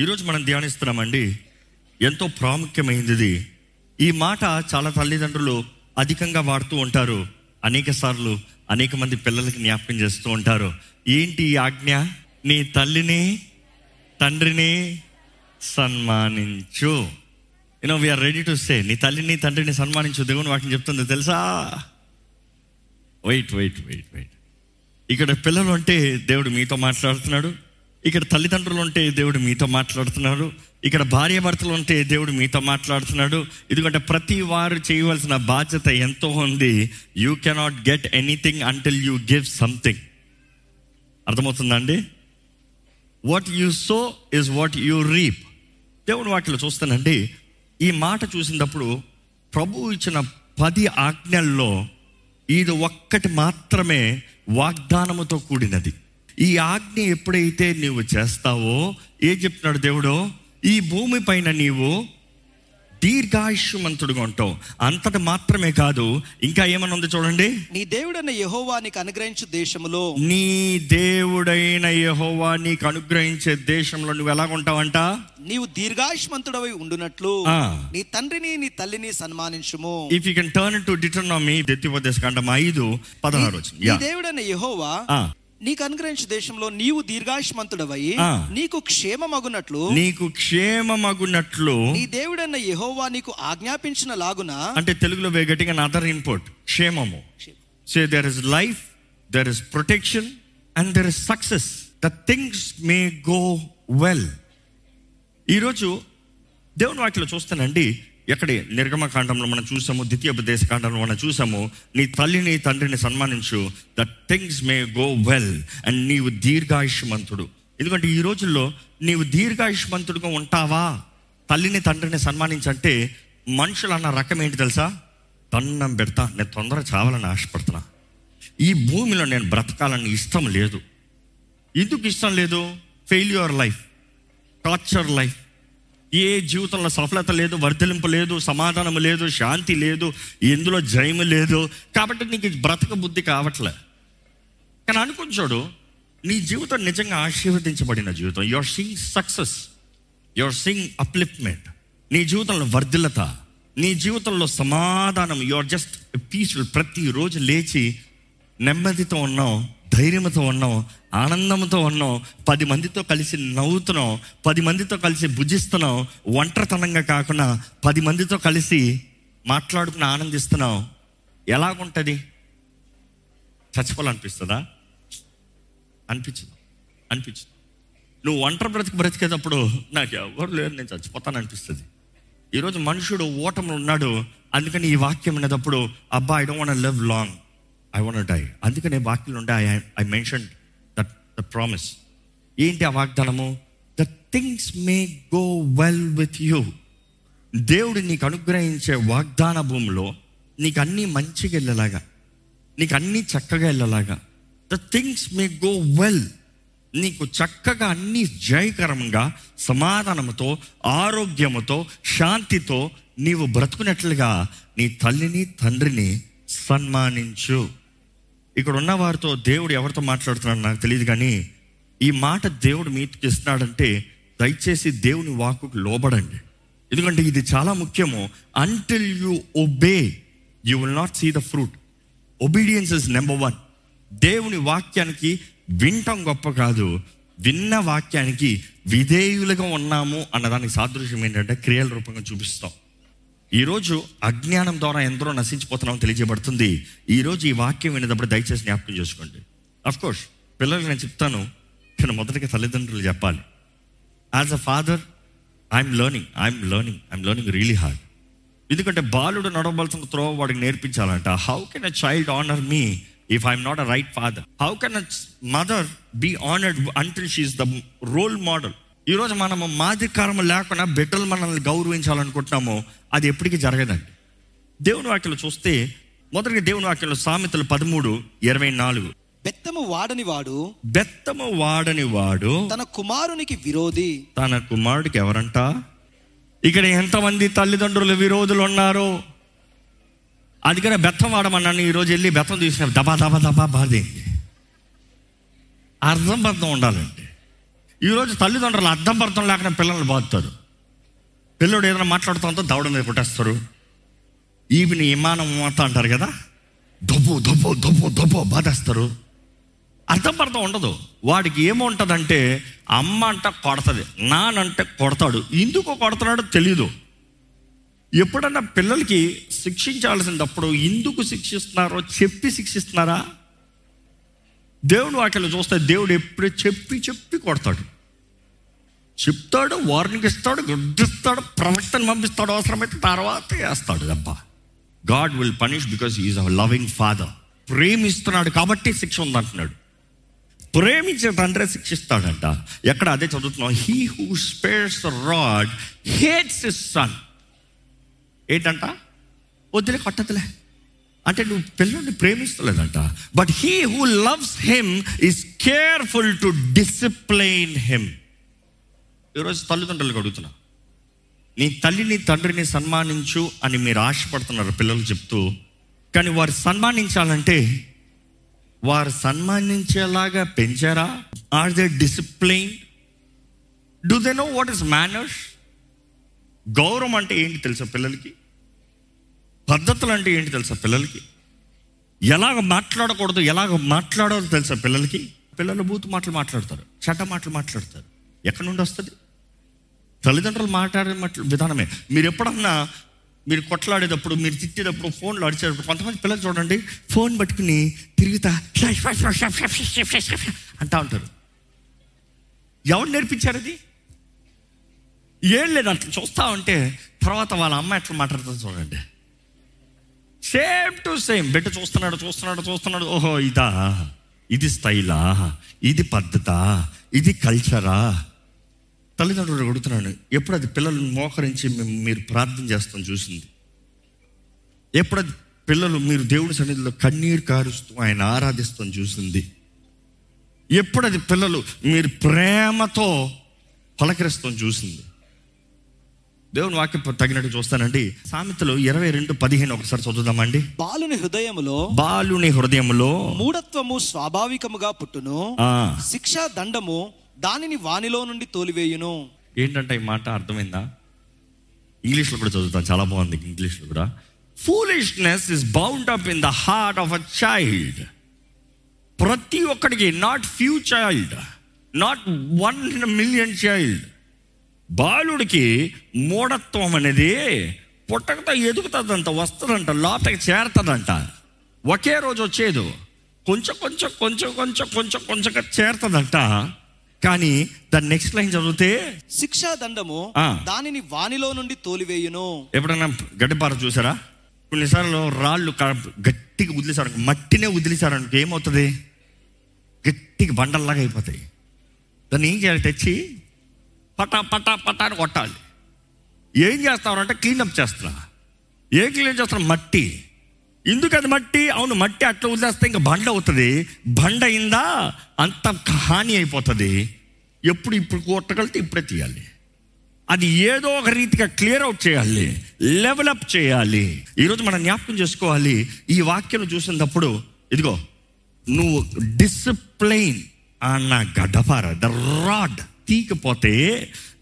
ఈరోజు మనం ధ్యానిస్తున్నామండి ఎంతో ప్రాముఖ్యమైనది ఈ మాట చాలా తల్లిదండ్రులు అధికంగా వాడుతూ ఉంటారు. అనేక సార్లు అనేక మంది పిల్లలకి జ్ఞాపకం చేస్తూ ఉంటారు. ఏంటి ఈ ఆజ్ఞ? నీ తల్లిని తండ్రిని సన్మానించు. You know we are ready to say నీ తల్లిని తండ్రిని సన్మానించు. దేవుని వాటిని చెప్తుంది తెలుసా? వెయిట్ వెయిట్ వెయిట్ వెయిట్ ఇక్కడ పిల్లలు అంటే దేవుడు మీతో మాట్లాడుతున్నాడు. ఇక్కడ తల్లిదండ్రులు ఉంటే దేవుడు మీతో మాట్లాడుతున్నాడు. ఇక్కడ భార్యాభర్తలు ఉంటే దేవుడు మీతో మాట్లాడుతున్నాడు. ఎందుకంటే ప్రతి వారు చేయవలసిన బాధ్యత ఎంతో ఉంది. You cannot get anything until you give something అర్థమవుతుందా అండి? What you sow is what you reap దేవుని వాటిలో చూస్తానండి. ఈ మాట చూసినప్పుడు ప్రభు ఇచ్చిన పది ఆజ్ఞల్లో ఇది ఒక్కటి మాత్రమే వాగ్దానముతో కూడినది. ఈ ఆజ్ఞ ఎప్పుడైతే నీవు చేస్తావో ఏం చెప్తున్నాడు దేవుడు ఈ భూమి పైన నీవు దీర్ఘాయుష్యమంతుడుగా ఉంటావు అంతటి మాత్రమే కాదు ఇంకా ఏమన్నా ఉంది చూడండి నీ దేవుడైన యెహోవా నీకు అనుగ్రహించు దేశములో నీ దేవుడైన యెహోవా నీకు అనుగ్రహించే దేశంలో నువ్వు ఎలా ఉంటావంట నీవు దీర్ఘాయుష్మంతుడవై ఉండునట్లు. నీ తండ్రిని నీ తల్లిని సన్మానించుము if you can turn to Deuteronomy దెత్తిపోదేశ కాండం ఐదు పదహారు దేవుడైన యెహోవా. నీకు అనుగ్రహించు దేశంలో నీవు దీర్ఘాయుష్మంతుడవై. నీకు క్షేమమగునట్లు నీకు క్షేమమగునట్లు నీ దేవుడైన యెహోవా నీకు ఆజ్ఞాపించిన లాగున అంటే తెలుగులో వే గట్టిగా అదర్ ఇన్పుట్ క్షేమము. Say there is life there is protection and there is success the things may go well ఈరోజు దేవుని వాటిలో చూస్తానండి ఎక్కడే? నిర్గమకాండంలో మనం చూసాము ద్వితీయోపదేశ కాండంలో మనం చూసాము నీ తల్లిని తండ్రిని సన్మానించు the things may go well and నీవు దీర్ఘాయుష్మంతుడు. ఎందుకంటే ఈ రోజుల్లో నీవు దీర్ఘాయుష్మంతుడుగా ఉంటావా? తల్లిని తండ్రిని సన్మానించంటే మనుషులు అన్న రకం ఏంటి తెలుసా? దండం పెడతా నేను తొందర చావాలని ఆశపడుతున్నా. ఈ భూమిలో నేను బ్రతకాలని ఇష్టం లేదు. ఎందుకు ఇష్టం లేదు? ఫెయిల్యూర్ లైఫ్ టార్చర్ లైఫ్ ఏ జీవితంలో సఫలత లేదు వర్ధలింపు లేదు సమాధానం లేదు శాంతి లేదు ఎందులో జయం లేదు. కాబట్టి నీకు బ్రతక బుద్ధి కావట్లే. కానీ అనుకుంటాడు నీ జీవితం నిజంగా ఆశీర్వదించబడిన జీవితం. Your sing success your sing upliftment నీ జీవితంలో వర్ధిలత నీ జీవితంలో సమాధానం. యువర్ జస్ట్ పీస్ఫుల్ ప్రతిరోజు లేచి నెమ్మదితో ఉన్నాం ధైర్యంతో ఉన్నాం ఆనందంతో ఉన్నాం పది మందితో కలిసి నవ్వుతున్నాం పది మందితో కలిసి భుజిస్తున్నాం ఒంటరితనంగా కాకుండా పది మందితో కలిసి మాట్లాడుకుని ఆనందిస్తున్నాం. ఎలాగుంటుంది? చచ్చిపోవాలనిపిస్తుందా? అనిపించదు. అనిపించదు. నువ్వు ఒంటరి బ్రతికి బ్రతికేటప్పుడు నాకు ఎవరు లేరు నేను చచ్చిపోతాను అనిపిస్తుంది ఈరోజు మనుషుడు ఓటములు ఉన్నాడు అందుకని ఈ వాక్యం అనేటప్పుడు అబ్బా I don't want live long I want die అందుకనే వాక్యం ఉండే I I mention that the promise ఏంటి ఆ వాగ్దానము? The things may go well with you దేవుడు నీకు అనుగ్రహించే వాగ్దాన భూమిలో నీకు అన్నీ మంచిగా వెళ్ళేలాగా. నీకు అన్నీ చక్కగా వెళ్ళేలాగా. The things may go well నీకు చక్కగా అన్ని జయకరంగా సమాధానంతో ఆరోగ్యముతో శాంతితో నీవు బ్రతుకున్నట్లుగా నీ తల్లిని తండ్రిని సన్మానించు. ఇక్కడ ఉన్న వారితో దేవుడు ఎవరితో మాట్లాడుతున్నాడు నాకు తెలియదు కానీ ఈ మాట దేవుడు మీకు ఇస్తున్నాడంటే దయచేసి దేవుని వాకుకు లోబడండి. ఎందుకంటే ఇది చాలా ముఖ్యము. Until you obey you will not see the fruit obedience is number one దేవుని వాక్యానికి వింటం గొప్ప కాదు. విన్న వాక్యానికి విధేయులుగా ఉన్నాము అన్నదానికి సాదృశ్యం ఏంటంటే క్రియల రూపంగా చూపిస్తాం. ఈరోజు అజ్ఞానం ద్వారా ఎందరో నశించిపోతున్నామో తెలియజేయబడుతుంది. ఈరోజు ఈ వాక్యం వినేటప్పుడు దయచేసి జ్ఞాపకం చేసుకోండి. అఫ్ కోర్స్ పిల్లలకి నేను చెప్తాను కానీ మొదటిగా తల్లిదండ్రులు చెప్పాలి. As a father I'm learning I'm learning I'm learning really hard ఎందుకంటే బాలుడు నడవలసిన త్రో వాడికి నేర్పించాలంట. How can a child honour me if I'm not a right father how can a mother be honoured until she's the role model ఈరోజు మనము మాదికారం లేకుండా బిడ్డలు మనల్ని గౌరవించాలనుకుంటున్నాము అది ఎప్పటికీ జరగదండి. దేవుని వాక్యలో చూస్తే మొదటిగా దేవుని వాక్యంలో సామెతలు పదమూడు ఇరవై నాలుగు. బెత్తము వాడని వాడు బెత్తము వాడని వాడు తన కుమారునికి విరోధి. తన కుమారుడికి ఎవరంట? ఇక్కడ ఎంతమంది తల్లిదండ్రులు విరోధులు ఉన్నారు అందుకనే బెత్తం వాడమన్నాను ఈరోజు వెళ్ళి బెత్తం తీసిన దబా దబా దబా బాధేంది అర్థం బద్ధం ఉండాలండి. ఈరోజు తల్లిదండ్రులు అర్థం పర్థం లేకుండా పిల్లల్ని బాధుతారు పిల్లడు ఏదైనా మాట్లాడుతుందో దవడ మీద కొట్టేస్తారు. ఈవిని విమానం మూత అంటారు కదా దొబ్బు దొబ్బు దొబ్బు దొబ్బు బాధేస్తారు. అర్థం పర్థం ఉండదు. వాడికి ఏముంటుందంటే అమ్మ అంట కొడతది నానంటే కొడతాడు. ఎందుకు కొడతాడో తెలియదు ఎప్పుడన్నా పిల్లలకి శిక్షించాల్సినప్పుడు ఎందుకు శిక్షిస్తున్నారో చెప్పి శిక్షిస్తున్నారా? దేవుడు వాటిలో చూస్తే దేవుడు ఎప్పుడు చెప్పి చెప్పి కొడతాడు. చెప్తాడు వార్నింగ్ ఇస్తాడు గుర్తిస్తాడు ప్రవక్తను పంపిస్తాడు అవసరమైతే తర్వాత వేస్తాడు దెబ్బ. God will punish because is a loving father ప్రేమిస్తున్నాడు కాబట్టి శిక్ష ఉందంటున్నాడు. ప్రేమించే తండ్రే శిక్షిస్తాడంట. ఎక్కడ అదే చదువుతున్నాం he who spares rod hates is son ఏంటంట? వద్దులే కొట్టదులే. అంటే నువ్వు పిల్లల్ని ప్రేమిస్తలేదంట. But he who loves him is careful to discipline him ఈరోజు తల్లిదండ్రులకు అడుగుతున్నా. నీ తల్లిని తండ్రిని సన్మానించు అని మీరు ఆశపడుతున్నారు పిల్లలు చెప్తూ కానీ వారు సన్మానించాలంటే వారు సన్మానించేలాగా పెంచారా? Are they discipline do they know what is manners గౌరవం అంటే ఏంటి తెలుసా పిల్లలకి? పద్ధతులు అంటే ఏంటి తెలుసా పిల్లలకి? ఎలాగ మాట్లాడకూడదు ఎలాగ మాట్లాడాలో తెలుసా పిల్లలకి? పిల్లలు బూతు మాటలు మాట్లాడతారు చట్ట మాటలు మాట్లాడతారు. ఎక్కడి నుండి వస్తుంది? తల్లిదండ్రులు మాట్లాడే విధానమే. మీరు ఎప్పుడన్నా మీరు కొట్లాడేటప్పుడు మీరు తిట్టేటప్పుడు ఫోన్లో అడిచేటప్పుడు కొంతమంది పిల్లలు చూడండి ఫోన్ పట్టుకుని తిరుగుతా అంటా ఉంటారు. ఎవరు నేర్పించారు అది? ఏం లేదు అట్లా చూస్తా ఉంటే తర్వాత వాళ్ళ అమ్మ ఎట్లా మాట్లాడుతుంది చూడండి. సేమ్ టు సేమ్ బిడ్డ చూస్తున్నాడు చూస్తున్నాడు చూస్తున్నాడు ఓహో ఇదా. ఇది స్టైలా? ఇది పద్ధతా? ఇది కల్చరా? తల్లిదండ్రులు అడుగుతున్నాను ఎప్పుడు అది పిల్లలను మోకరించి మేము- మీరు ప్రార్థన చేస్తాం చూసింది. ఎప్పుడు అది పిల్లలు మీరు దేవుడి సన్నిధిలో కన్నీరు కారుస్తూ ఆయన ఆరాధిస్తాం చూసింది. ఎప్పుడు అది పిల్లలు మీరు ప్రేమతో పలకరిస్తాం చూసింది. దేవుని వాక్యం తగినట్టు చూస్తానండి. సామెతలు ఇరవై రెండు పదిహేను ఒకసారి చదువుదామండి. బాలుని హృదయములో బాలుని హృదయంలో మూఢత్వము స్వాభావికముగా పుట్టును. శిక్షా దండము దానిని వానిలో నుండి తోలివేయును. ఏంటంటే ఈ మాట అర్థమైందా? ఇంగ్లీష్లో కూడా చదువుతాను చాలా బాగుంది ఇంగ్లీష్లో కూడా. Foolishness is bound up in the heart of a child ప్రతి ఒక్కడికి not few child not one in million child బాలుడికి మూఢత్వం అనేది పుట్టకతో ఎదుగుతుందంట వస్తుందంట లోపలికి చేరుతుందంట. ఒకే రోజు వచ్చేది. కొంచెం కొంచెం కొంచెం కొంచెం కొంచెం కొంచెంగా చేరుతుందంట. కానీ దాని నెక్స్ట్ లైన్ చదివితే శిక్షా దండము. దానిని వానిలో నుండి తోలివేయును. ఎప్పుడైనా గడ్డిపార చూసారా? కొన్నిసార్లు రాళ్ళు గట్టిగా వదిలేశారు మట్టినే వదిలేశారు అనుకో ఏమవుతుంది? గట్టిగా బండల్లాగా అయిపోతాయి. దాన్ని ఏం చేయాలి? తెచ్చి పటా పటా పటా అని కొట్టాలి. ఏం చేస్తారంటే క్లీనప్ చేస్తున్నా. ఏం క్లీన్ చేస్తున్నా? మట్టి. ఎందుకు అది మట్టి అవును మట్టి అట్లా వదిలేస్తే ఇంకా బండ అవుతుంది. బండ అయిందా అంత హాని అయిపోతుంది. ఎప్పుడు ఇప్పుడు కొట్టగలితే ఇప్పుడే తీయాలి. అది ఏదో ఒక రీతిగా క్లియర్ అవుట్ చేయాలి. లెవలప్ చేయాలి. ఈరోజు మనం జ్ఞాపకం చేసుకోవాలి. ఈ వాక్యం చూసినప్పుడు ఇదిగో నువ్వు డిసిప్లైన్ అన్న గడ్డపార ద రాడ్ తీకపోతే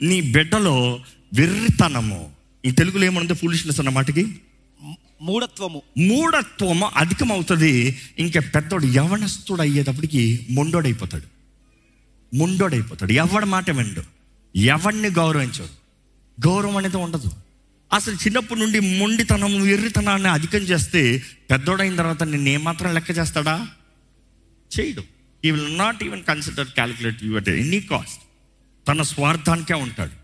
నీ బిడ్డలో వెర్రితనము. ఈ తెలుగులో ఏమనుంది ఫూలిష్నెస్ అన్న మాటకి? మూఢత్వము. మూఢత్వము అధికమవుతుంది. ఇంకా పెద్దోడు యవనస్తుడు అయ్యేటప్పటికి మొండోడైపోతాడు. మొండోడైపోతాడు. ఎవడి మాట విండు? ఎవడిని గౌరవించడు? గౌరవం అనేది ఉండదు. అసలు చిన్నప్పటి నుండి మొండితనం ఎర్రితనాన్ని అధికం చేస్తే పెద్దోడైన తర్వాత నిన్ను ఏమాత్రం లెక్క చేస్తాడా? చేయడు. He will not even consider calculate you any cost తన స్వార్థానికే ఉంటాడు.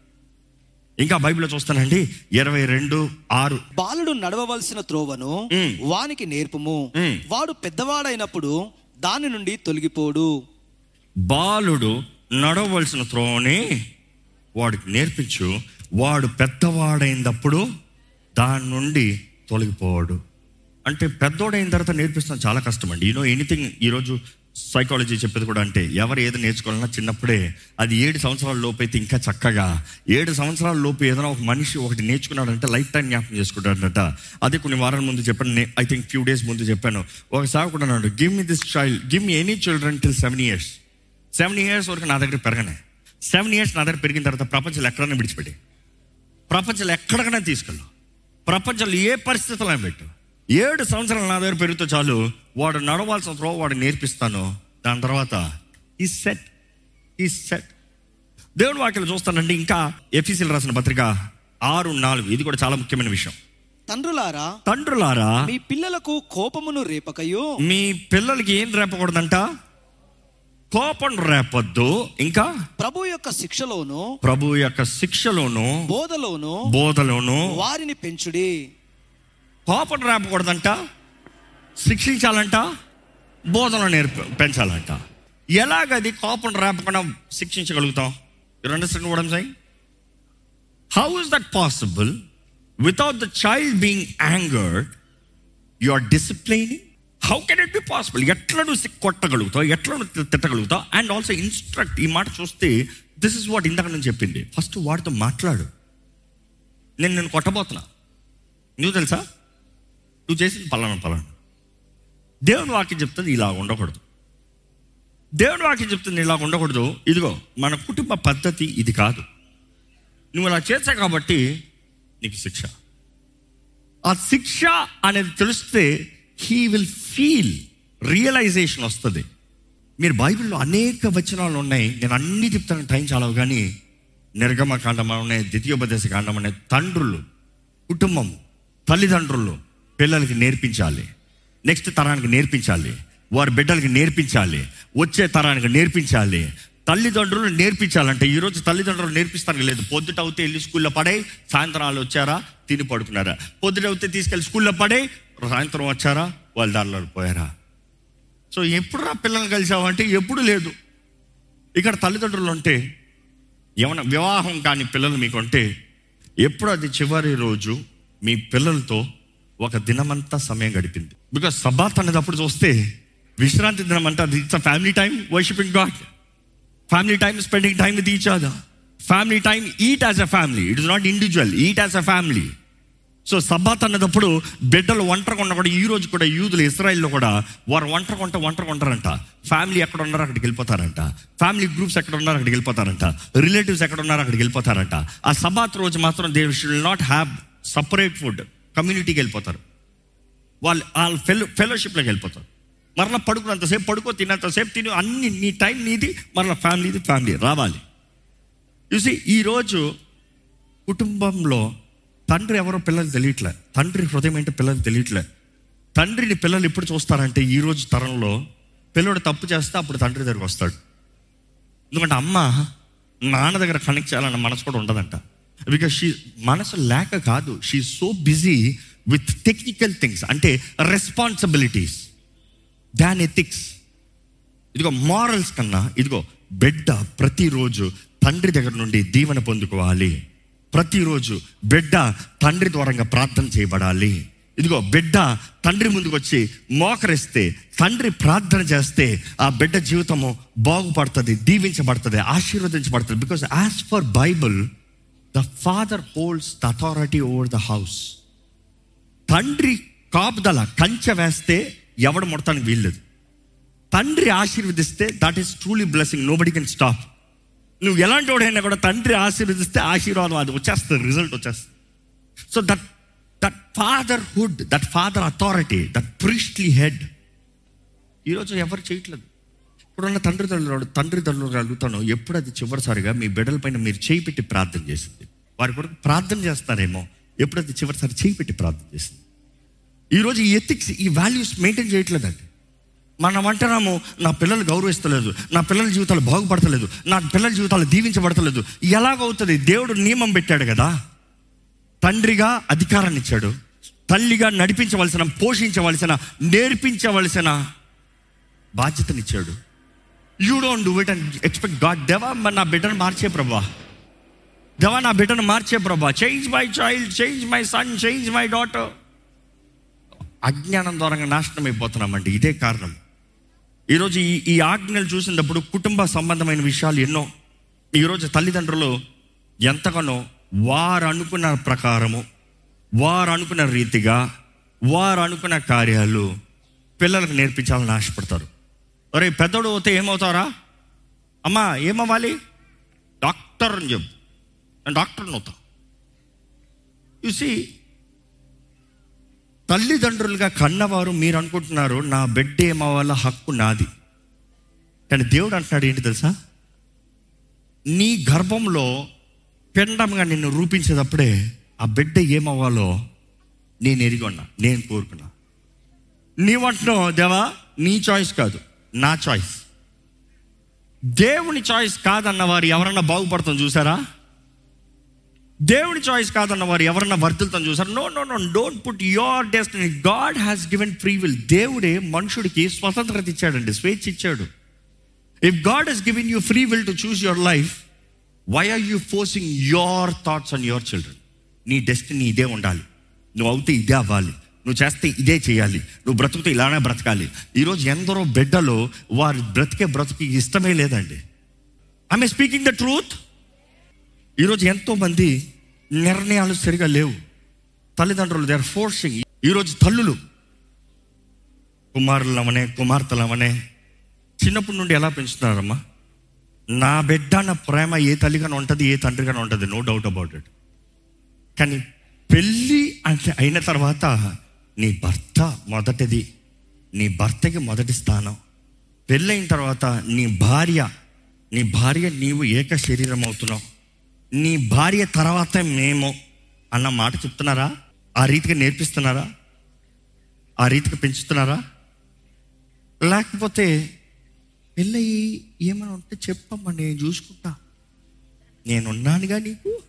ఇంకా బైబిల్లో చూస్తానండి. ఇరవై రెండు ఆరు. బాలుడు నడవవలసిన త్రోవను. వానికి నేర్పుము. వాడు పెద్దవాడైనప్పుడు దాని నుండి తొలగిపోడు. బాలుడు నడవలసిన త్రోవని వాడికి నేర్పించు. వాడు పెద్దవాడైనప్పుడు దాని నుండి తొలగిపోవాడు అంటే పెద్దోడైన తర్వాత నేర్పిస్తాం చాలా కష్టం అండి యూనో ఎనీథింగ్ ఈరోజు సైకాలజీ చెప్పేది కూడా అంటే ఎవరు ఏది నేర్చుకోవాలన్నా చిన్నప్పుడే అది ఏడు సంవత్సరాల లోపు అయితే ఇంకా చక్కగా ఏడు సంవత్సరాల లోపు ఏదైనా ఒక మనిషి ఒకటి నేర్చుకున్నాడంటే లైఫ్ టైం జ్ఞాపకం చేసుకుంటాడంట. అదే కొన్ని వారాల ముందు చెప్పాను ఐ థింక్ ఫ్యూ డేస్ ముందు చెప్పాను. ఒక సాగుకుండా అన్నాడు give me this child give me any children till seven years seven years వరకు నా దగ్గర పెరగనే. సెవెన్ ఇయర్స్ నా దగ్గర పెరిగిన తర్వాత ప్రపంచంలో ఎక్కడైనా విడిచిపెట్టి. ప్రపంచంలో ఎక్కడికైనా తీసుకెళ్ళు. ప్రపంచంలో ఏ పరిస్థితుల్లో పెట్టు. ఏడు సంవత్సరాలు నా దగ్గర పెరిగితే చాలు. వాడు నడవాల్సిన త్రో వాడు నేర్పిస్తాను. దాని తర్వాత ఈ సెట్ ఈ సెట్ దేవుని వాక్యలు చూస్తానండి. ఇంకా ఎఫీసీలు రాసిన పత్రిక ఆరు నాలుగు. ఇది కూడా చాలా ముఖ్యమైన విషయం. తండ్రులారా తండ్రులారా మీ పిల్లలకు కోపమును రేపకయు? మీ పిల్లలకి ఏం రేపకూడదంట? కోపం రేపొద్దు. ఇంకా? ప్రభు యొక్క శిక్షలోను ప్రభు యొక్క శిక్షలోను బోధలోను బోధలోను వారిని పెంచుడి. కోపం రాపకూడదంట శిక్షించాలంట బోధన నేర్ప పెంచాలంట. ఎలాగది కోపం రాపకుండా శిక్షించగలుగుతాం? You understand what I'm saying? How is that possible without the child being angered you are disciplining how can it be possible ఎట్లా నువ్వు కొట్టగలుగుతావు? ఎట్లా నువ్వు తిట్టగలుగుతావు? అండ్ ఆల్సో ఇన్స్ట్రక్ట్ ఈ మాట చూస్తే దిస్ ఇస్ వాట్ ఇందాక నేను చెప్పింది. ఫస్ట్ వాడితో మాట్లాడు. నేను నేను కొట్టబోతున్నా. నువ్వు తెలుసా? నువ్వు చేసింది పలానా పలానా. దేవుని వాక్యం చెప్తుంది ఇలా ఉండకూడదు. దేవుని వాక్యం చెప్తుంది ఇలా ఉండకూడదు. ఇదిగో మన కుటుంబ పద్ధతి ఇది కాదు. నువ్వు అలా చేసావు కాబట్టి నీకు శిక్ష. ఆ శిక్ష అనేది తెలిస్తే హీ విల్ ఫీల్ రియలైజేషన్ వస్తుంది. మీరు బైబిల్లో అనేక వచనాలు ఉన్నాయి. నేను అన్ని చెప్తాను టైం చాలవు కానీ నిర్గమ కాండం అనే ద్వితీయోపదేశ కాండం అనే తండ్రులు కుటుంబం తల్లిదండ్రులు పిల్లలకి నేర్పించాలి. నెక్స్ట్ తరానికి నేర్పించాలి. వారి బిడ్డలకి నేర్పించాలి. వచ్చే తరానికి నేర్పించాలి. తల్లిదండ్రులు నేర్పించాలంటే ఈరోజు తల్లిదండ్రులు నేర్పిస్తానికి లేదు. పొద్దుట అవుతే వెళ్ళి స్కూల్లో పడే సాయంత్రం వాళ్ళు వచ్చారా తిని పడుకున్నారా. పొద్దుట అవుతే తీసుకెళ్ళి స్కూల్లో పడే సాయంత్రం వచ్చారా వాళ్ళ దారిలో పోయారా. సో ఎప్పుడు రా పిల్లల్ని కలిసావంటే ఎప్పుడు లేదు. ఇక్కడ తల్లిదండ్రులు ఉంటే ఏమైనా వివాహం కాని పిల్లలు మీకు ఉంటే ఎప్పుడు అది చివరి రోజు మీ పిల్లలతో ఒక దినమంతా సమయం గడిపింది. బికాస్ సబాత్ అనేటప్పుడు చూస్తే విశ్రాంతి దినం అంటే అది it's family time worshipping God family time spending time with each other family time eat as a family it is not individual eat as a family so Sabbath అన్నదప్పుడు బిడ్డలు ఒంటరిగా ఉన్న కూడా ఈ రోజు కూడా యూదులు ఇస్రాయిల్లో కూడా వారు ఒంటరిగా ఉంటే ఒంటరిగా ఉంటారంట ఫ్యామిలీ ఎక్కడ ఉన్నారో అక్కడికి వెళ్ళిపోతారంట. ఫ్యామిలీ గ్రూప్స్ ఎక్కడ ఉన్నారో అక్కడికి వెళ్ళిపోతారంట. రిలేటివ్స్ ఎక్కడ ఉన్నారో అక్కడికి వెళ్ళిపోతారంట. ఆ సబాత్ రోజు మాత్రం they should not have separate food కమ్యూనిటీకి వెళ్ళిపోతారు. వాళ్ళు వాళ్ళ ఫెలో ఫెలోషిప్లోకి వెళ్ళిపోతారు. మరలా పడుకున్నంతసేపు పడుకో తిన్నంతసేపు తిని అన్ని నీ టైం నీది మరలా ఫ్యామిలీది ఫ్యామిలీ రావాలి. చూసి ఈరోజు కుటుంబంలో తండ్రి ఎవరో పిల్లలు తెలియట్లే. తండ్రి హృదయం ఏంటో పిల్లలు తెలియట్లే. తండ్రిని పిల్లలు ఎప్పుడు చూస్తారంటే ఈ రోజు తరంలో పిల్లడు తప్పు చేస్తే అప్పుడు తండ్రి దగ్గరకు వస్తాడు. ఎందుకంటే అమ్మ నాన్న దగ్గర కనెక్ట్ చేయాలన్న మనసు కూడా ఉండదంట. బికాస్ షీ మనసు లేక కాదు she so busy with technical things అంటే రెస్పాన్సిబిలిటీస్ దాన్ ఎథిక్స్ ఇదిగో మారల్స్ కన్నా ఇదిగో బిడ్డ ప్రతిరోజు తండ్రి దగ్గర నుండి దీవెన పొందుకోవాలి. ప్రతిరోజు బిడ్డ తండ్రి ద్వారంగా ప్రార్థన చేయబడాలి. ఇదిగో బిడ్డ తండ్రి ముందుకు వచ్చి మోకరిస్తే తండ్రి ప్రార్థన చేస్తే ఆ బిడ్డ జీవితము బాగుపడుతుంది దీవించబడుతుంది ఆశీర్వదించబడుతుంది. Because as for Bible the father holds the authority over the house తండ్రి కాపుదల కంచె వేస్తే ఎవడు ముడతానికి వీల్లేదు తండ్రి ఆశీర్వదిస్తే that is truly blessing nobody can stop నువ్వు ఎలాంటి వాడైనా కూడా తండ్రి ఆశీర్వదిస్తే ఆశీర్వాదం అది వచ్చేస్తుంది రిజల్ట్ వచ్చేస్తుంది so that that fatherhood that father authority that priestly head ఈరోజు ఎవరు చేయట్లేదు ఇప్పుడున్న తండ్రి తండ్రిదండ్రులు తండ్రి అడుగుతాను ఎప్పుడు అది చివరిసారిగా మీ బిడ్డల పైన మీరు చేయి పెట్టి ప్రార్థన చేసింది. వారి కొరకు ప్రార్థన చేస్తారేమో ఎప్పుడు అది చివరిసారి చేయి పెట్టి ప్రార్థన చేసింది. ఈరోజు ఈ ఎథిక్స్ ఈ వాల్యూస్ మెయింటైన్ చేయట్లేదండి. మనం అంటున్నాము నా పిల్లలు గౌరవిస్తలేదు నా పిల్లల జీవితాలు బాగుపడతలేదు నా పిల్లల జీవితాలు దీవించబడతలేదు. ఎలాగవుతుంది దేవుడు నియమం పెట్టాడు కదా. తండ్రిగా అధికారాన్ని ఇచ్చాడు. తల్లిగా నడిపించవలసిన పోషించవలసిన నేర్పించవలసిన బాధ్యతనిచ్చాడు. You don't do it and expect God దేవా మరి నా బిడ్డను మార్చే ప్రభా దేవా నా బిడ్డను మార్చే ప్రభా change my child change my son change my daughter అజ్ఞానం ద్వారా నాశనం అయిపోతున్నామండి. ఇదే కారణం. ఈరోజు ఈ ఈ ఆజ్ఞలు చూసినప్పుడు కుటుంబ సంబంధమైన విషయాలు ఎన్నో. ఈరోజు తల్లిదండ్రులు ఎంతగానో వారు అనుకున్న ప్రకారము వారు అనుకున్న రీతిగా వారు అనుకున్న కార్యాలు పిల్లలకు నేర్పించాలని ఆశపడతారు. ఒరే పెద్దోడు పోతే ఏమవుతారా అమ్మా ఏమవ్వాలి? డాక్టర్ అని చెప్పు. నేను డాక్టర్ని అవుతా. చూసి తల్లిదండ్రులుగా కన్నవారు మీరు అనుకుంటున్నారు నా బిడ్డ ఏమవ్వాల హక్కు నాది. కానీ దేవుడు అంటున్నాడు ఏంటి తెలుసా? నీ గర్భంలో పిండంగా నిన్ను రూపించేటప్పుడే ఆ బిడ్డ ఏమవ్వాలో నేను ఎరిగొన్నా నేను కోరుకున్నా. నీవంటున్నావు దేవా నీ చాయిస్ కాదు. నా చాయిస్ దేవుని చాయిస్ కాదన్న వారు ఎవరన్నా బాగుపడతాం చూసారా? దేవుని చాయిస్ కాదన్న వారు ఎవరన్నా వర్ధిల్తాం చూసారా? No no no don't put your destiny God has given free will దేవుడే మనుషుడికి స్వతంత్రత ఇచ్చాడండి స్వేచ్ఛ ఇచ్చాడు. If God has given you free will to choose your life why are you forcing your thoughts on your children నీ destiny ఇదే ఉండాలి. నువ్వు అవుతే ఇదే అవ్వాలి. నువ్వు చేస్తే ఇదే చేయాలి. నువ్వు బ్రతుకుతే ఇలానే బ్రతకాలి. ఈరోజు ఎందరో బిడ్డలు వారి బ్రతికే బ్రతుకు ఇష్టమే లేదండి. ఐఎమ్ స్పీకింగ్ ద ట్రూత్ ఈరోజు ఎంతోమంది నిర్ణయాలు సరిగా లేవు. తల్లిదండ్రులు దే ఆర్ ఫోర్సింగ్ ఈరోజు తల్లులు కుమారులమనే కుమార్తెలమనే చిన్నప్పటి నుండి ఎలా పెంచుతున్నారమ్మా? నా బిడ్డ నా ప్రేమ ఏ తల్లిగానే ఉంటుంది ఏ తండ్రిగానే ఉంటుంది నో డౌట్ అబౌట్ ఇట్ కానీ పెళ్ళి అంటే అయిన తర్వాత నీ భర్త మొదటిది నీ భర్తకి మొదటి స్థానం. పెళ్ళైన తర్వాత నీ భార్య నీ భార్య నీవు ఏక శరీరం అవుతున్నావు నీ భార్య తర్వాత మేము అన్న మాట చెప్తున్నారా? ఆ రీతిగా నేర్పిస్తున్నారా? ఆ రీతిగా పెంచుతున్నారా? లేకపోతే పెళ్ళయి ఏమైనా ఉంటే చెప్పమ్మా నేను చూసుకుంటా. నేనున్నానుగా నీకు?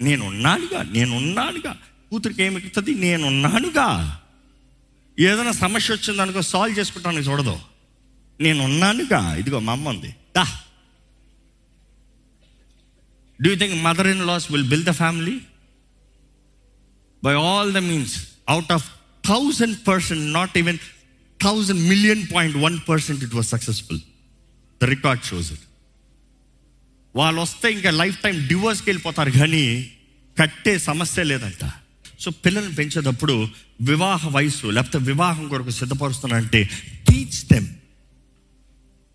నేనున్నానుగా నేనున్నానుగా. కూతురికి ఏమి ఎక్కుతుంది నేనున్నానుగా. ఏదైనా సమస్య వచ్చిందనుకో సాల్వ్ చేసుకుంటాను చూడదు. నేనున్నానుగా. ఇదిగో మా అమ్మ ఉంది. దా. Do you think mother in laws will build the family by all the means out of thousand percent not even thousand million point one percent it was successful the record shows it వాళ్ళు వస్తే ఇంకా life time డివోర్స్కి వెళ్ళిపోతారు కానీ కట్టే సమస్య లేదంట. So పిల్లల్ని పెంచేటప్పుడు వివాహ వయసు లేకపోతే వివాహం కొరకు సిద్ధపరుస్తున్నానంటే టీచ్ దెమ్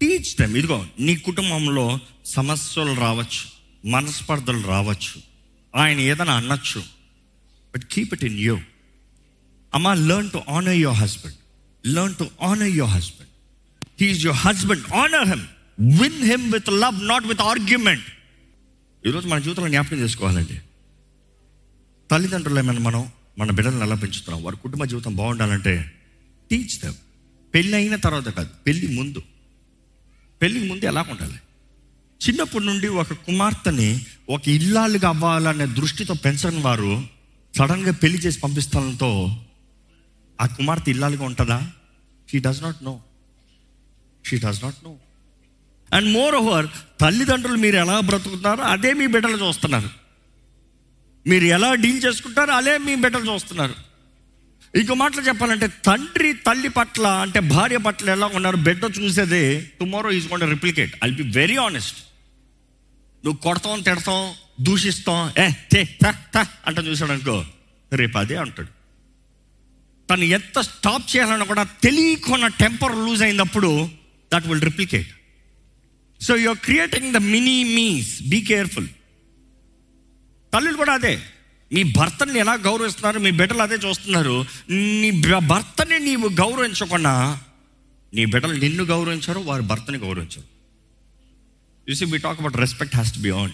టీచ్ దెమ్ ఇదిగో నీ కుటుంబంలో సమస్యలు రావచ్చు మనస్పర్ధలు రావచ్చు ఆయన ఏదైనా అనొచ్చు but keep it in you అమ్మా learn to honour your husband learn to honour your husband he's your husband honour him win him with love not with argument ఈరోజు మన జీవితంలో జ్ఞాపకం చేసుకోవాలండి. తల్లిదండ్రులు ఏమైనా మనం మన బిడ్డలను ఎలా పెంచుతున్నాం? వారి కుటుంబ జీవితం బాగుండాలంటే టీచ్ దెమ్ పెళ్ళి అయిన తర్వాత కాదు పెళ్ళి ముందు. పెళ్ళికి ముందు ఎలా ఉండాలి? చిన్నప్పటి నుండి ఒక కుమార్తెని ఒక ఇల్లాలుగా అవ్వాలనే దృష్టితో పెంచని వారు సడన్గా పెళ్ళి చేసి పంపిస్తానంతో ఆ కుమార్తె ఇల్లాలుగా ఉంటుందా? She does not know she does not know and moreover తల్లిదండ్రులు మీరు ఎలా బ్రతుకుతున్నారో అదే మీ బిడ్డలు చూస్తున్నారు. మీరు ఎలా డీల్ చేసుకుంటారో అదే మీ బిడ్డలు చూస్తున్నారు. ఇంకో మాటలు చెప్పాలంటే తండ్రి తల్లి పట్ల అంటే భార్య పట్ల ఎలా ఉన్నారు బిడ్డ చూసేదే tomorrow is gone replicate. I be very honest నువ్వు కొడతాం తిడతాం దూషిస్తాం ఏ తే అంట చూసాడు అనుకో రేపు అదే అంటాడు. తను ఎంత స్టాప్ చేయాలన్నా కూడా తెలియకున్న టెంపర్ లూజ్ అయినప్పుడు that will replicate so you're creating the mini mes be careful తల్లులు కూడా అదే. నీ భర్తని ఎలా గౌరవిస్తున్నారు? మీ బిడ్డలు అదే చూస్తున్నారు. నీ భర్తని నీవు గౌరవించకుండా నీ బిడ్డలు నిన్ను గౌరవించారు వారి భర్తని గౌరవించరు. You see we talk about respect has to be on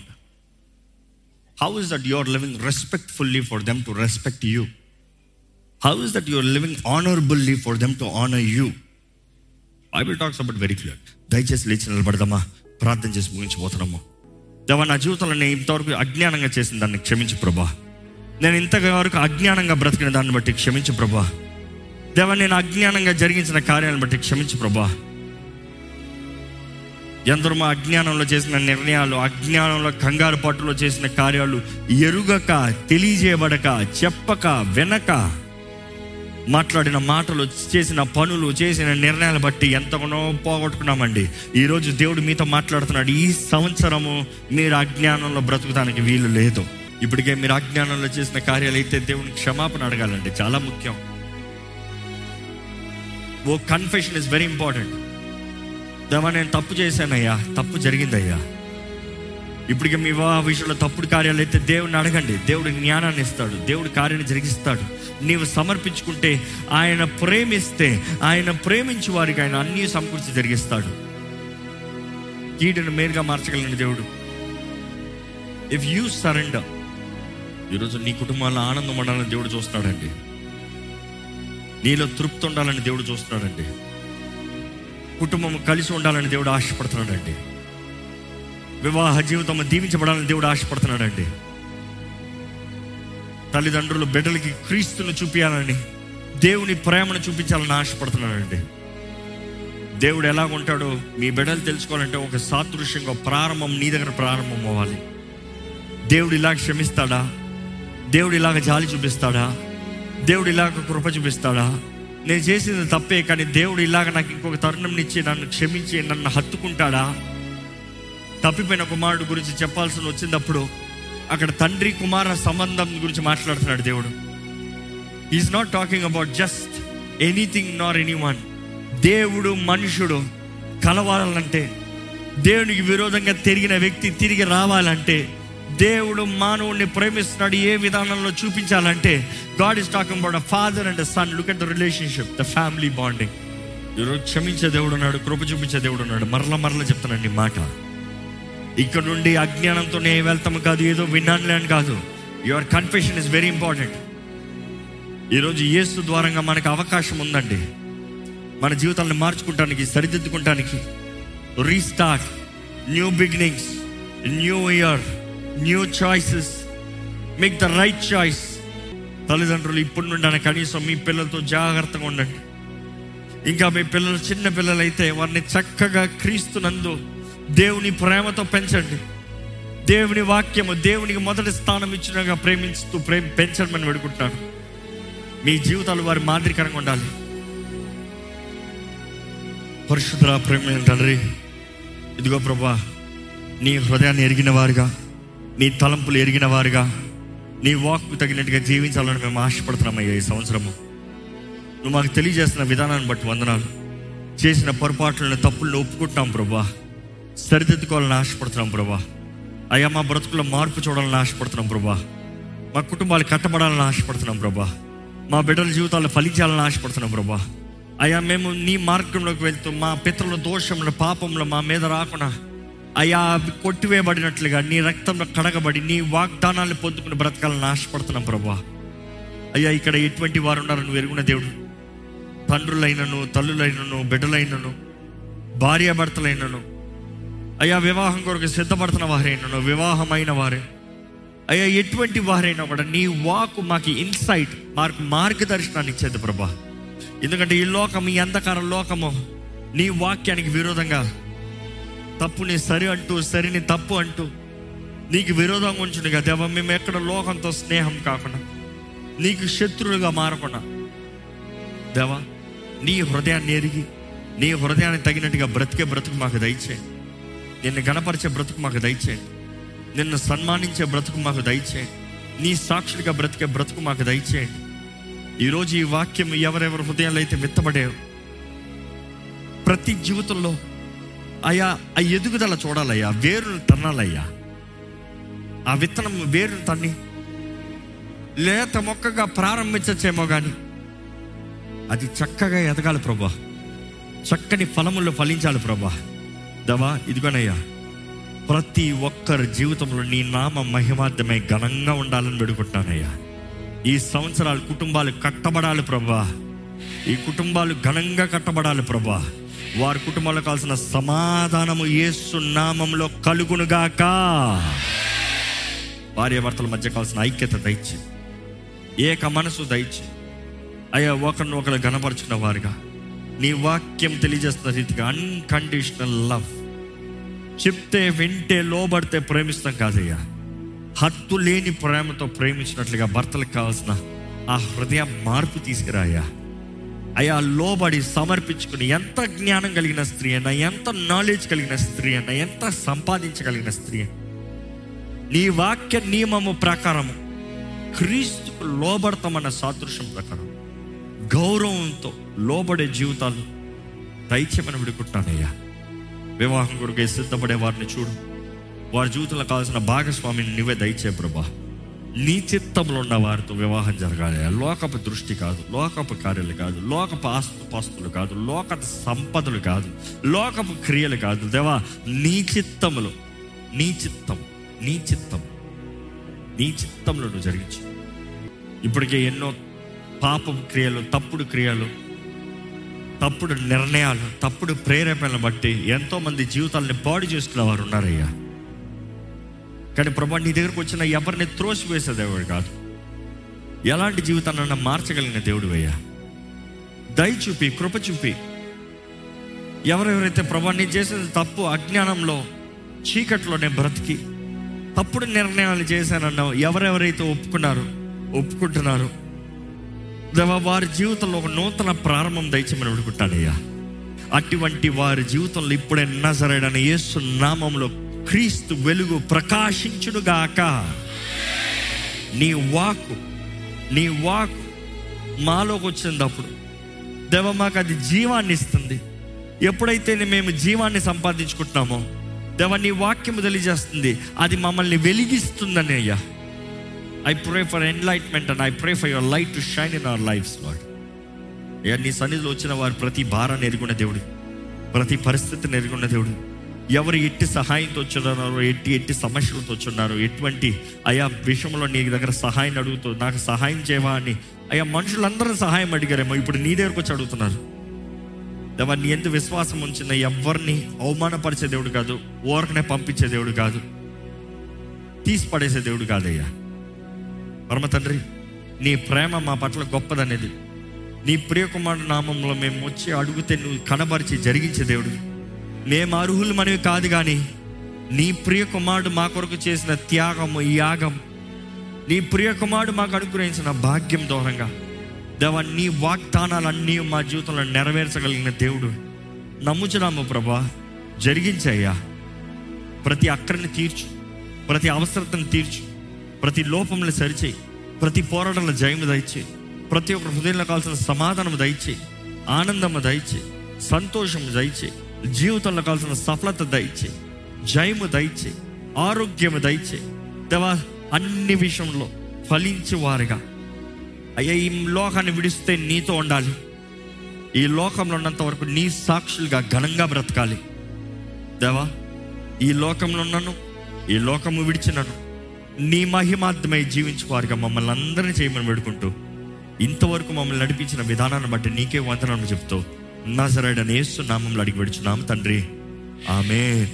how is that you are living respectfully for them to respect you how is that you are living honourably for them to honour you Bible talks about very clear దయచేసి లేచి నిలబడదామా ప్రార్థన చేసి ముగించిపోతున్నాము దేవా నా జీవితంలో నేను ఇంతవరకు అజ్ఞానంగా చేసిన దాన్ని క్షమించు ప్రభా. నేను ఇంతవరకు అజ్ఞానంగా బ్రతికిన దాన్ని బట్టి క్షమించు ప్రభా. దేవా నేను అజ్ఞానంగా జరిగించిన కార్యాలను బట్టి క్షమించు ప్రభా. ఎందరో మా అజ్ఞానంలో చేసిన నిర్ణయాలు అజ్ఞానంలో కంగారు పట్టులో చేసిన కార్యాలు ఎరుగక తెలియజేయబడక చెప్పక వెనక మాట్లాడిన మాటలు చేసిన పనులు చేసిన నిర్ణయాలు బట్టి ఎంతగానో పోగొట్టుకున్నామండి. ఈరోజు దేవుడు మీతో మాట్లాడుతున్నాడు. ఈ సంవత్సరము మీరు అజ్ఞానంలో బ్రతుకుతానికి వీలు లేదు. ఇప్పటికే మీరు అజ్ఞానంలో చేసిన కార్యాలు అయితే దేవుని క్షమాపణ అడగాలండి. చాలా ముఖ్యం. Oh confession is very important దేవా నేను తప్పు చేశానయ్యా. తప్పు జరిగిందయ్యా. ఇప్పటికే మీ వివాహ విషయంలో తప్పుడు కార్యాలు అయితే దేవుడిని అడగండి. దేవుడు జ్ఞానాన్ని ఇస్తాడు. దేవుడు కార్యాన్ని జరిగిస్తాడు. నీవు సమర్పించుకుంటే ఆయన ప్రేమిస్తే ఆయన ప్రేమించి వారికి ఆయన అన్ని సమకూర్చి జరిగిస్తాడు. కీడును మేలుగా మార్చగలిగిన దేవుడు. ఇఫ్ యూ సరెండర్ ఈరోజు నీ కుటుంబాల్లో ఆనందం ఉండాలని దేవుడు చూస్తున్నాడండి. నీలో తృప్తి ఉండాలని దేవుడు చూస్తున్నాడండి. కుటుంబం కలిసి ఉండాలని దేవుడు ఆశపడుతున్నాడండి. వివాహ జీవితం దీవించబడాలని దేవుడు ఆశపడుతున్నాడండి. తల్లిదండ్రులు బిడ్డలకి క్రీస్తును చూపించాలని దేవుని ప్రేమను చూపించాలని ఆశపడుతున్నాడండి. దేవుడు ఎలా ఉంటాడో మీ బిడ్డలు తెలుసుకోవాలంటే ఒక సాదృశ్యంగా ప్రారంభం నీ దగ్గర ప్రారంభం అవ్వాలి. దేవుడు ఇలా క్షమిస్తాడా? దేవుడు ఇలాగ జాలి చూపిస్తాడా? దేవుడు ఇలాగ కృప చూపిస్తాడా? నేను చేసింది తప్పే కానీ దేవుడు ఇలాగ నాకు ఇంకొక తరుణం ఇచ్చి నన్ను క్షమించి నన్ను హత్తుకుంటాడా? తప్పిపోయిన కుమారుడు గురించి చెప్పాల్సి వచ్చినప్పుడు అక్కడ తండ్రి కుమార సంబంధం గురించి మాట్లాడుతున్నాడు దేవుడు. Is not talking about just anything nor anyone దేవుడు మనుషుడు కలవాలంటే దేవునికి విరోధంగా తిరిగిన వ్యక్తి తిరిగి రావాలంటే దేవుడు మానవుడిని ప్రేమిస్తున్నాడు ఏ విధానంలో చూపించాలంటే God is talking about a father and son look at the relationship the family bonding ఈరోజు క్షమించే దేవుడు ఉన్నాడు కృప చూపించే దేవుడు ఉన్నాడు. మరల మరల చెప్తానండి మాట. ఇక్కడ నుండి అజ్ఞానంతో నేను వెళ్తాము కాదు ఏదో విన్నానులే అని కాదు. Your confession is very important ఈరోజు ఏసు ద్వారంగా మనకు అవకాశం ఉందండి. మన జీవితాలను మార్చుకుంటానికి సరిదిద్దుకుంటానికి. Restart new beginnings new year new choices make the right choice తల్లిదండ్రులు ఇప్పుడు నుండి కనీసం మీ పిల్లలతో జాగ్రత్తగా ఉండండి. ఇంకా మీ పిల్లలు చిన్న పిల్లలు అయితే వారిని చక్కగా క్రీస్తునందు దేవుని ప్రేమతో పెంచండి. దేవుని వాక్యము దేవునికి మొదటి స్థానం ఇచ్చినగా ప్రేమించుతూ ప్రేమ పెంచమని పెడుకుంటాను మీ జీవితాలు వారి మాదిరికరంగా ఉండాలి. పరిశుద్ధ ప్రేమ తండ్రి ఇదిగో ప్రభా నీ హృదయాన్ని ఎరిగిన వారుగా నీ తలంపులు ఎరిగిన వారుగా నీ వాక్కు తగినట్టుగా జీవించాలని మేము ఆశపడుతున్నామయ్యా ఈ సంవత్సరము. నువ్వు మాకు తెలియజేస్తున్న విధానాన్ని బట్టి వందనాలు. చేసిన పొరపాట్లను తప్పులను ఒప్పుకుంటున్నాం ప్రభా. సరిదిద్దుకోవాలని ఆశపడుతున్నాం ప్రభా. అయ్యా మా బ్రతుకులో మార్పు చూడాలని ఆశపడుతున్నాం ప్రభా. మా కుటుంబాలు కట్టబడాలని ఆశపడుతున్నాం ప్రభా. మా బిడ్డల జీవితాలు ఫలించాలని ఆశపడుతున్నాం ప్రభా. అయ్యా మేము నీ మార్గంలోకి వెళ్తూ మా పితరుల దోషంలో పాపంలో మా మీద రాకుండా అయ్యా కొట్టివేయబడినట్లుగా నీ రక్తంలో కడగబడి నీ వాగ్దానాన్ని పొందుకుని బ్రతకాలని ఆశపడుతున్నాం ప్రభా. అయ్యా ఇక్కడ ఎటువంటి వారు ఉన్నారు నువ్వు ఎరుగున దేవుడు. తండ్రులైనను తల్లులైనను బిడ్డలైనను భార్యాభర్తలైనను అయ్యా వివాహం కొరకు సిద్ధపడుతున్న వారైనను వివాహమైన వారే. అయ్యా ఎటువంటి వారైనా కూడా నీ వాకు మాకు ఇన్సైట్ మాకు మార్గదర్శనాన్ని ఇచ్చేది ప్రభా. ఎందుకంటే ఈ లోకం ఈ అంధకార లోకము నీ వాక్యానికి విరోధంగా తప్పుని సరి అంటూ సరిని తప్పు అంటూ నీకు విరోధంగా ఉంచుండగా దేవ మేము ఎక్కడ లోకంతో స్నేహం కాకుండా నీకు శత్రువులుగా మారకుండా దేవా నీ హృదయాన్ని ఎరిగి నీ హృదయాన్ని తగినట్టుగా బ్రతికే బ్రతుకు మాకు దయచేయి. నిన్ను గణపరిచే బ్రతుకు మాకు దయచేయండి నిన్ను సన్మానించే బ్రతుకు మాకు దయచేయండి నీ సాక్షుడిగా బ్రతికే బ్రతుకు మాకు దయచేయండి ఈరోజు ఈ వాక్యం ఎవరెవరి హృదయాలు అయితే విత్తబడే ప్రతి జీవితంలో అయ్యా ఆ ఎదుగుదల చూడాలయ్యా వేరును తన్నాలయ్యా. ఆ విత్తనం వేరును తన్ని. లేత మొక్కగా ప్రారంభించచ్చేమో కానీ అది చక్కగా ఎదగాలి ప్రభా. చక్కని ఫలములు ఫలించాలి ప్రభా. దవా ఇదిగోనయ్యా. ప్రతి ఒక్కరి జీవితంలో నీ నామ మహిమార్థమై ఘనంగా ఉండాలని పెడుకుంటానయ్యా ఈ సంవత్సరాలు కుటుంబాలు కట్టబడాలి ప్రభా. ఈ కుటుంబాలు ఘనంగా కట్టబడాలి ప్రభా. వారి కుటుంబాలకు కావాల్సిన సమాధానము యేసు నామంలో కలుగునుగాక. భార్యాభర్తల మధ్య కావాల్సిన ఐక్యత దయచి ఏక మనసు దయచి అయ్యా ఒకరిని ఒకరు గణపరుచుకున్న వారుగా. నీ వాక్యం తెలియజేస్తున్న రీతిగా. అన్కండిషనల్ లవ్ చెప్తే వింటే లోబడితే ప్రేమిస్తాం కాదయ్యా. హత్తు లేని ప్రేమతో ప్రేమించినట్లుగా భర్తలకు కావాల్సిన ఆ హృదయ మార్పు తీసుకురాయా అయా లోబడి సమర్పించుకుని ఎంత జ్ఞానం కలిగిన స్త్రీ అయినా ఎంత నాలెడ్జ్ కలిగిన స్త్రీ అయినా ఎంత సంపాదించగలిగిన స్త్రీ నీ వాక్య నియమము ప్రకారము క్రీస్తుకు లోబడతామన్న సాదృశ్యం ప్రకారం. గౌరవంతో లోబడే జీవితాలు దైత్యమని విడుకుంటానయ్యా వివాహం కొరకే సిద్ధపడే వారిని చూడు. వారి జీవితంలో కావాల్సిన భాగస్వామిని నువ్వే దయచే ప్రభా. నీ చిత్తంలో ఉన్న వారితో వివాహం జరగాలి లోకపు దృష్టి కాదు లోకపు కార్యాలు కాదు లోకపు ఆస్తుపాస్తులు కాదు లోక సంపదలు కాదు లోకపు క్రియలు కాదు. దేవా నీ చిత్తములో నీ చిత్తం నీ చిత్తం నీ చిత్తంలో నువ్వు జరిగించు. ఇప్పటికే ఎన్నో పాపపు క్రియలు తప్పుడు క్రియలు తప్పుడు నిర్ణయాలు తప్పుడు ప్రేరేపణలు బట్టి ఎంతోమంది జీవితాలని పాడు చేసుకున్న వారు ఉన్నారయ్యా. కానీ ప్రభా నీ దగ్గరకు వచ్చిన ఎవరిని త్రోసివేసే దేవుడు కాదు. ఎలాంటి జీవితాన్ని మార్చగలిగిన దేవుడు అయ్యా దయ చూపి కృప చూపి. ఎవరెవరైతే ప్రభా నీ చేసేది తప్పు అజ్ఞానంలో చీకట్లోనే బ్రతికి తప్పుడు నిర్ణయాలు చేశానన్నావు ఎవరెవరైతే ఒప్పుకున్నారు ఒప్పుకుంటున్నారు వారి జీవితంలో ఒక నూతన ప్రారంభం దయచేమని అడుగుతానయ్యా అటువంటి వారి జీవితంలో ఇప్పుడే నజరైన యేసు నామంలో క్రీస్తు వెలుగు ప్రకాశించుడుగాక నీ వాక్ నీ వాక్ మాలోకి వచ్చినప్పుడు దేవ మాకు అది జీవాన్ని ఇస్తుంది. ఎప్పుడైతే మేము జీవాన్ని సంపాదించుకుంటున్నామో దేవ నీ వాక్యము తెలియజేస్తుంది. అది మమ్మల్ని వెలిగిస్తుందని అయ్యా. I pray for enlightenment and I pray for your light to shine in our lifes Lord అయ్యా నీ సన్నిధిలో వచ్చిన వారు ప్రతి భారాన్ని ఎరుగున్న దేవుడు ప్రతి పరిస్థితిని ఎరుగున్న దేవుడు. ఎవరు ఎట్టి సహాయంతో వచ్చున్నారో ఎట్టి ఎట్టి సమస్యలతో వచ్చున్నారు ఎటువంటి అయా విషయంలో నీ దగ్గర సహాయం అడుగుతూ నాకు సహాయం చేయవా అని అయ్యా మనుషులందరూ సహాయం అడిగారేమో ఇప్పుడు నీ దగ్గరకు వచ్చి అడుగుతున్నారు. దేవా నీ ఎంత విశ్వాసం ఉంచిన ఎవరిని అవమానపరిచే దేవుడు కాదు ఓరకనే పంపించే దేవుడు కాదు తీసి పడేసే దేవుడు కాదయ్యా. పరమ తండ్రి నీ ప్రేమ మా పట్ల గొప్పదనేది. నీ ప్రియకుమారుడు నామంలో మేము వచ్చి అడిగితే నువ్వు కనబరిచి జరిగించే దేవుడు. మేము అర్హులు మనవి కాదు కానీ నీ ప్రియకుమారుడు మా కొరకు చేసిన త్యాగము యాగం నీ ప్రియకుమారుడు మాకు అనుగ్రహించిన భాగ్యం దూరంగా దేవ నీ వాగ్దానాలన్నీ మా జీవితంలో నెరవేర్చగలిగిన దేవుడు. నమ్ముచున్నాము ప్రభా జరిగించయ్యా. ప్రతి అక్కడిని తీర్చు ప్రతి అవసరతను తీర్చు. ప్రతి లోపంలో సరిచేయి. ప్రతి పోరాటంలో జయము దయచేయి. ప్రతి ఒక్క హృదయంలో కావాల్సిన సమాధానం దయచేయి. ఆనందము దయచేయి. సంతోషము దయచేయి. జీవితంలో కావాల్సిన సఫలత దయచేయి. జయము దయచేయి. ఆరోగ్యము దయచేయి. దేవా అన్ని విషయంలో ఫలించివారిగా అయ్యా ఈ లోకాన్ని విడిస్తే నీతో ఉండాలి. ఈ లోకంలో ఉన్నంత వరకు నీ సాక్షులుగా ఘనంగా బ్రతకాలి. దేవా ఈ లోకంలో ఉన్నాను ఈ లోకము విడిచినను. నీ మహిమార్థమై జీవించువారుగా మమ్మల్ని అందరినీ చేయమని పెడుకుంటూ ఇంతవరకు మమ్మల్ని నడిపించిన విధానాన్ని బట్టి నీకే వందనాలు చెప్తూ నజరడని యేసు నామంలో అడిగి పెడుచున్నాము తండ్రి. ఆమె